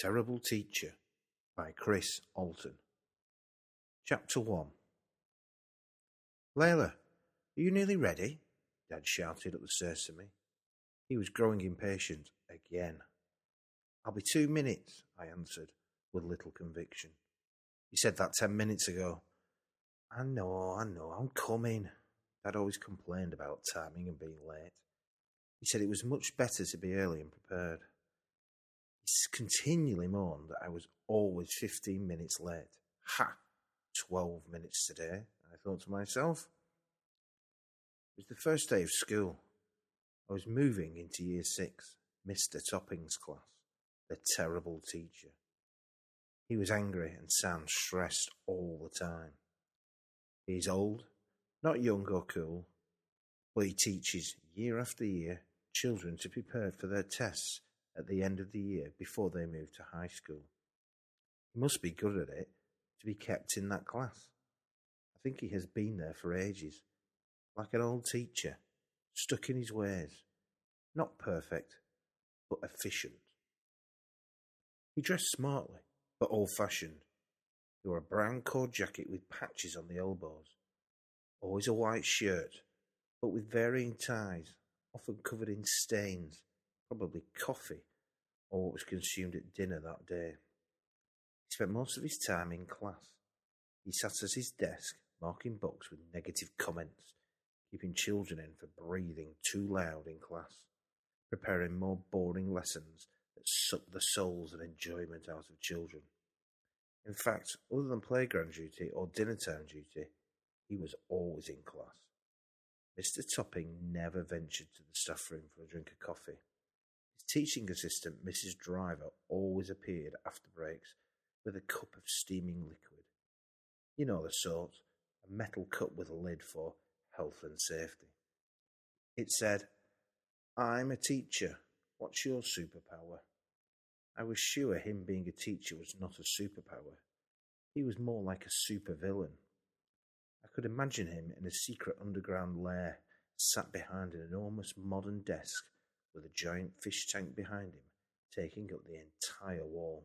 Terrible Teacher by Chris Alton. Chapter 1 Layla, are you nearly ready? Dad shouted at the stairs to me. He was growing impatient again. I'll be two minutes, I answered with little conviction. You said that ten minutes ago. I know, I know, I'm coming. Dad always complained about timing and being late. He said it was much better to be early and prepared. Continually moaned that I was always 15 minutes late. Ha! 12 minutes today, I thought to myself. It was the first day of school. I was moving into year six, Mr. Topping's class, the terrible teacher. He was angry and sound stressed all the time. He's old, not young or cool, but he teaches year after year children to prepare for their tests at the end of the year before they move to high school. He must be good at it to be kept in that class. I think he has been there for ages, like an old teacher, stuck in his ways. Not perfect, but efficient. He dressed smartly, but old fashioned. He wore a brown cord jacket with patches on the elbows, always a white shirt, but with varying ties often covered in stains, probably coffee, or what was consumed at dinner that day. He spent most of his time in class. He sat at his desk, marking books with negative comments, keeping children in for breathing too loud in class, preparing more boring lessons that sucked the souls and enjoyment out of children. In fact, other than playground duty or dinner time duty, he was always in class. Mr. Topping never ventured to the staff room for a drink of coffee. Teaching assistant, Mrs. Driver, always appeared after breaks with a cup of steaming liquid. You know the sort, a metal cup with a lid for health and safety. It said, I'm a teacher. What's your superpower? I was sure him being a teacher was not a superpower. He was more like a supervillain. I could imagine him in a secret underground lair, sat behind an enormous modern desk with a giant fish tank behind him, taking up the entire wall.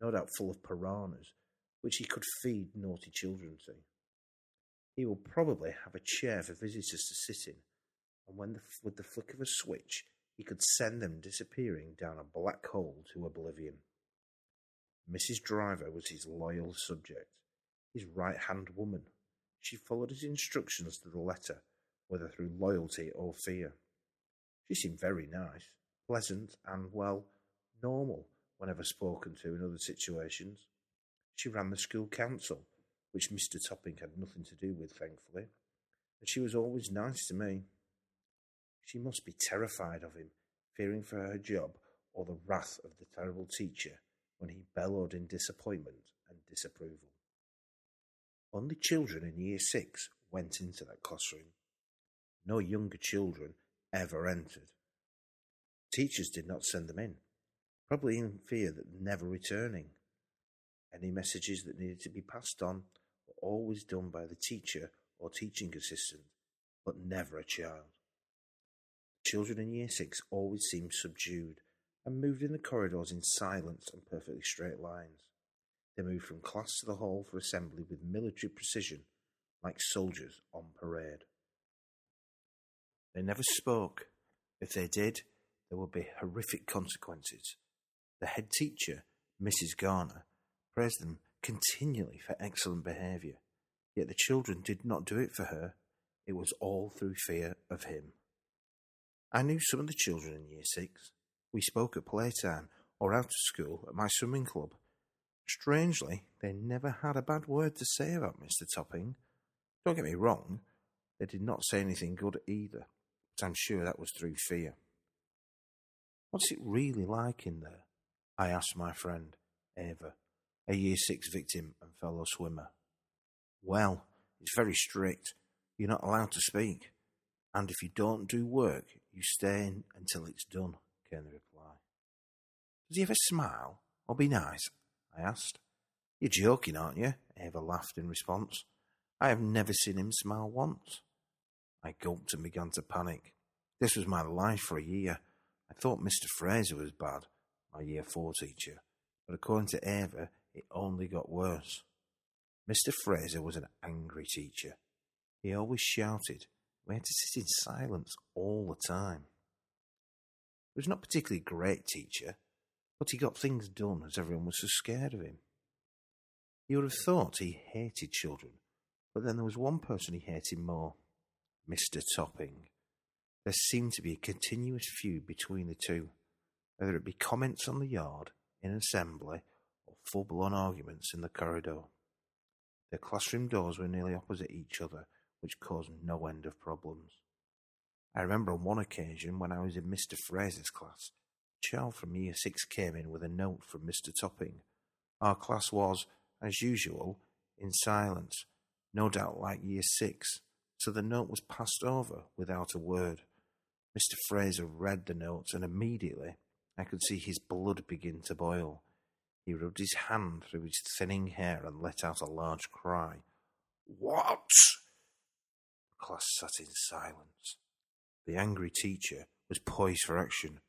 No doubt full of piranhas, which he could feed naughty children to. He will probably have a chair for visitors to sit in, and when the, with the flick of a switch, he could send them disappearing down a black hole to oblivion. Mrs. Driver was his loyal subject, his right hand woman, she followed his instructions to the letter, whether through loyalty or fear. She seemed very nice, pleasant, and, well, normal whenever spoken to in other situations. She ran the school council, which Mr. Topping had nothing to do with, thankfully, and she was always nice to me. She must be terrified of him, fearing for her job or the wrath of the terrible teacher when he bellowed in disappointment and disapproval. Only children in Year Six went into that classroom. No younger children ever entered. Teachers did not send them in, probably in fear that never returning. Any messages that needed to be passed on were always done by the teacher or teaching assistant, but never a child. Children in Year Six always seemed subdued and moved in the corridors in silence and perfectly straight lines. They moved from class to the hall for assembly with military precision, like soldiers on parade. They never spoke. If they did, there would be horrific consequences. The head teacher, Mrs. Garner, praised them continually for excellent behaviour, yet the children did not do it for her. It was all through fear of him. I knew some of the children in Year Six. We spoke at playtime or out of school at my swimming club. Strangely, they never had a bad word to say about Mr. Topping. Don't get me wrong, they did not say anything good either, I'm sure that was through fear. What's it really like in there? I asked my friend, Ava, a Year Six victim and fellow swimmer. Well, it's very strict. You're not allowed to speak. And if you don't do work, you stay in until it's done, came the reply. Does he ever smile or be nice? I asked. You're joking, aren't you? Ava laughed in response. I have never seen him smile once. I gulped and began to panic. This was my life for a year. I thought Mr. Fraser was bad, my year four teacher, but according to Ava, it only got worse. Mr. Fraser was an angry teacher. He always shouted. We had to sit in silence all the time. He was not particularly great teacher, but he got things done as everyone was so scared of him. You would have thought he hated children, but then there was one person he hated more Mr. Topping. There seemed to be a continuous feud between the two, whether it be comments on the yard, in assembly, or full blown arguments in the corridor. Their classroom doors were nearly opposite each other, which caused no end of problems. I remember on one occasion when I was in Mr. Fraser's class, a child from year six came in with a note from Mr. Topping. Our class was, as usual, in silence, no doubt like year six, so the note was passed over without a word. Mr. Fraser read the note, and immediately I could see his blood begin to boil. He rubbed his hand through his thinning hair and let out a large cry. What? The class sat in silence. The angry teacher was poised for action,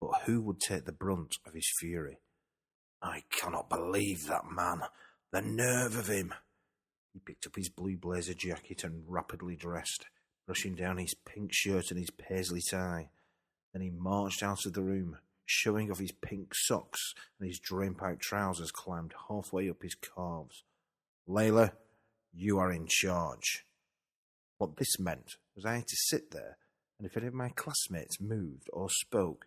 but who would take the brunt of his fury? I cannot believe that man. The nerve of him! He picked up his blue blazer jacket and rapidly dressed, brushing down his pink shirt and his paisley tie. Then he marched out of the room, showing off his pink socks and his drainpipe trousers climbed halfway up his calves. Layla, you are in charge. What this meant was I had to sit there, and if any of my classmates moved or spoke,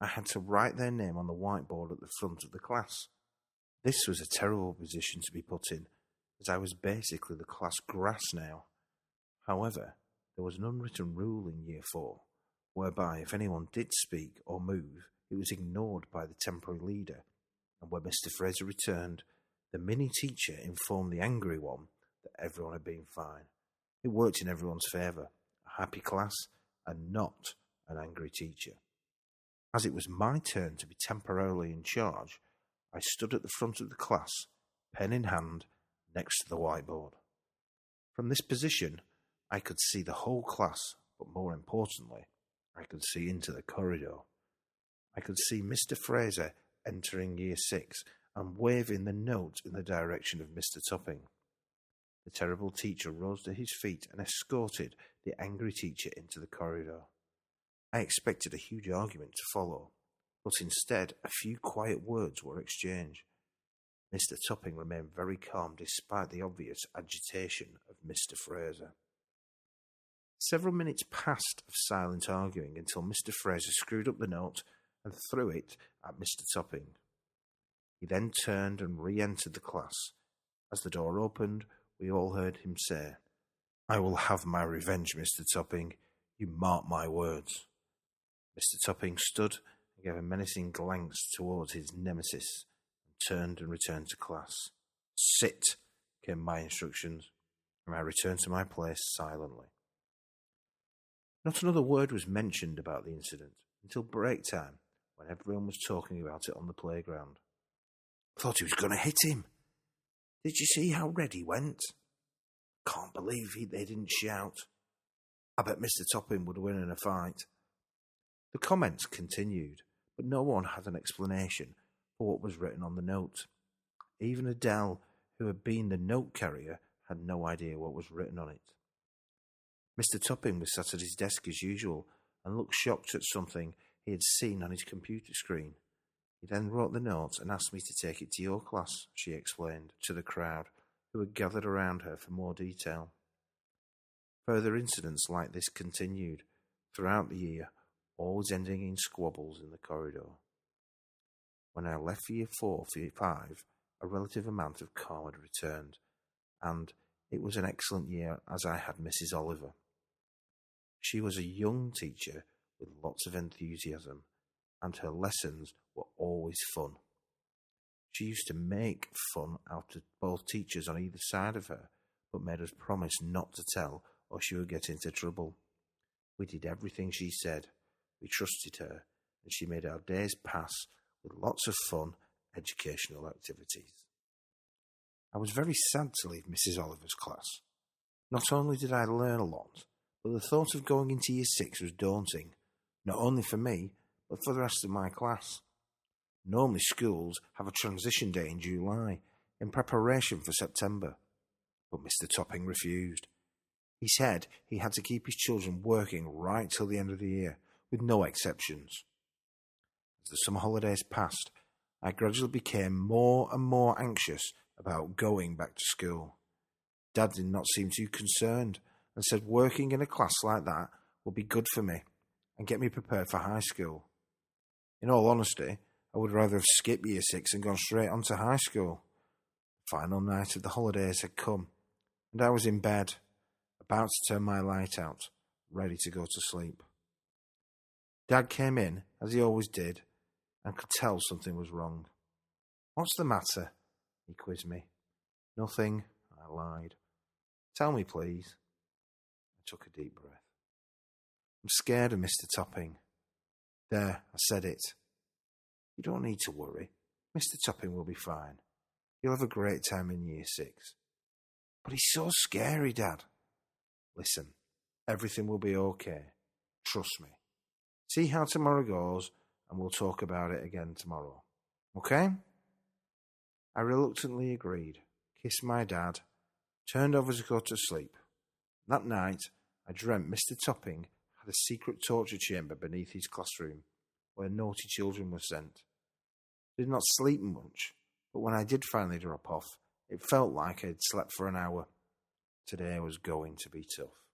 I had to write their name on the whiteboard at the front of the class. This was a terrible position to be put in, as I was basically the class grass now. However, there was an unwritten rule in Year 4, whereby if anyone did speak or move, it was ignored by the temporary leader, and when Mr. Fraser returned, the mini teacher informed the angry one that everyone had been fine. It worked in everyone's favour a happy class and not an angry teacher. As it was my turn to be temporarily in charge, I stood at the front of the class, pen in hand, next to the whiteboard. From this position, I could see the whole class, but more importantly, I could see into the corridor. I could see Mr. Fraser entering year six and waving the note in the direction of Mr. Topping. The terrible teacher rose to his feet and escorted the angry teacher into the corridor. I expected a huge argument to follow, but instead a few quiet words were exchanged. Mr. Topping remained very calm despite the obvious agitation of Mr. Fraser. Several minutes passed of silent arguing until Mr. Fraser screwed up the note and threw it at Mr. Topping. He then turned and re entered the class. As the door opened, we all heard him say, I will have my revenge, Mr. Topping. You mark my words. Mr. Topping stood and gave a menacing glance towards his nemesis turned and returned to class. Sit, came my instructions, and I returned to my place silently. Not another word was mentioned about the incident until break time, when everyone was talking about it on the playground. Thought he was going to hit him. Did you see how red he went? Can't believe he, they didn't shout. I bet Mr. Topping would win in a fight. The comments continued, but no one had an explanation for what was written on the note. Even Adele, who had been the note carrier, had no idea what was written on it. Mr. Topping was sat at his desk as usual and looked shocked at something he had seen on his computer screen. He then wrote the note and asked me to take it to your class, she explained to the crowd, who had gathered around her for more detail. Further incidents like this continued throughout the year, always ending in squabbles in the corridor. When I left year four for year five, a relative amount of calm had returned, and it was an excellent year as I had Mrs. Oliver. She was a young teacher with lots of enthusiasm, and her lessons were always fun. She used to make fun out of both teachers on either side of her, but made us promise not to tell or she would get into trouble. We did everything she said. We trusted her, and she made our days pass with lots of fun educational activities. I was very sad to leave Mrs. Oliver's class. Not only did I learn a lot, but the thought of going into year six was daunting, not only for me, but for the rest of my class. Normally, schools have a transition day in July in preparation for September. But Mr. Topping refused. He said he had to keep his children working right till the end of the year, with no exceptions. The summer holidays passed, I gradually became more and more anxious about going back to school. Dad did not seem too concerned and said working in a class like that would be good for me and get me prepared for high school. In all honesty, I would rather have skipped year six and gone straight on to high school. The final night of the holidays had come, and I was in bed, about to turn my light out, ready to go to sleep. Dad came in, as he always did, and could tell something was wrong. What's the matter? He quizzed me. Nothing, I lied. Tell me, please. I took a deep breath. I'm scared of Mr. Topping. There, I said it. You don't need to worry. Mr. Topping will be fine. You'll have a great time in year six. But he's so scary, Dad. Listen, everything will be okay. Trust me. See how tomorrow goes, and we'll talk about it again tomorrow. Okay? I reluctantly agreed, kissed my dad, turned over to go to sleep. That night, I dreamt Mr. Topping had a secret torture chamber beneath his classroom where naughty children were sent. I did not sleep much, but when I did finally drop off, it felt like I had slept for an hour. Today was going to be tough.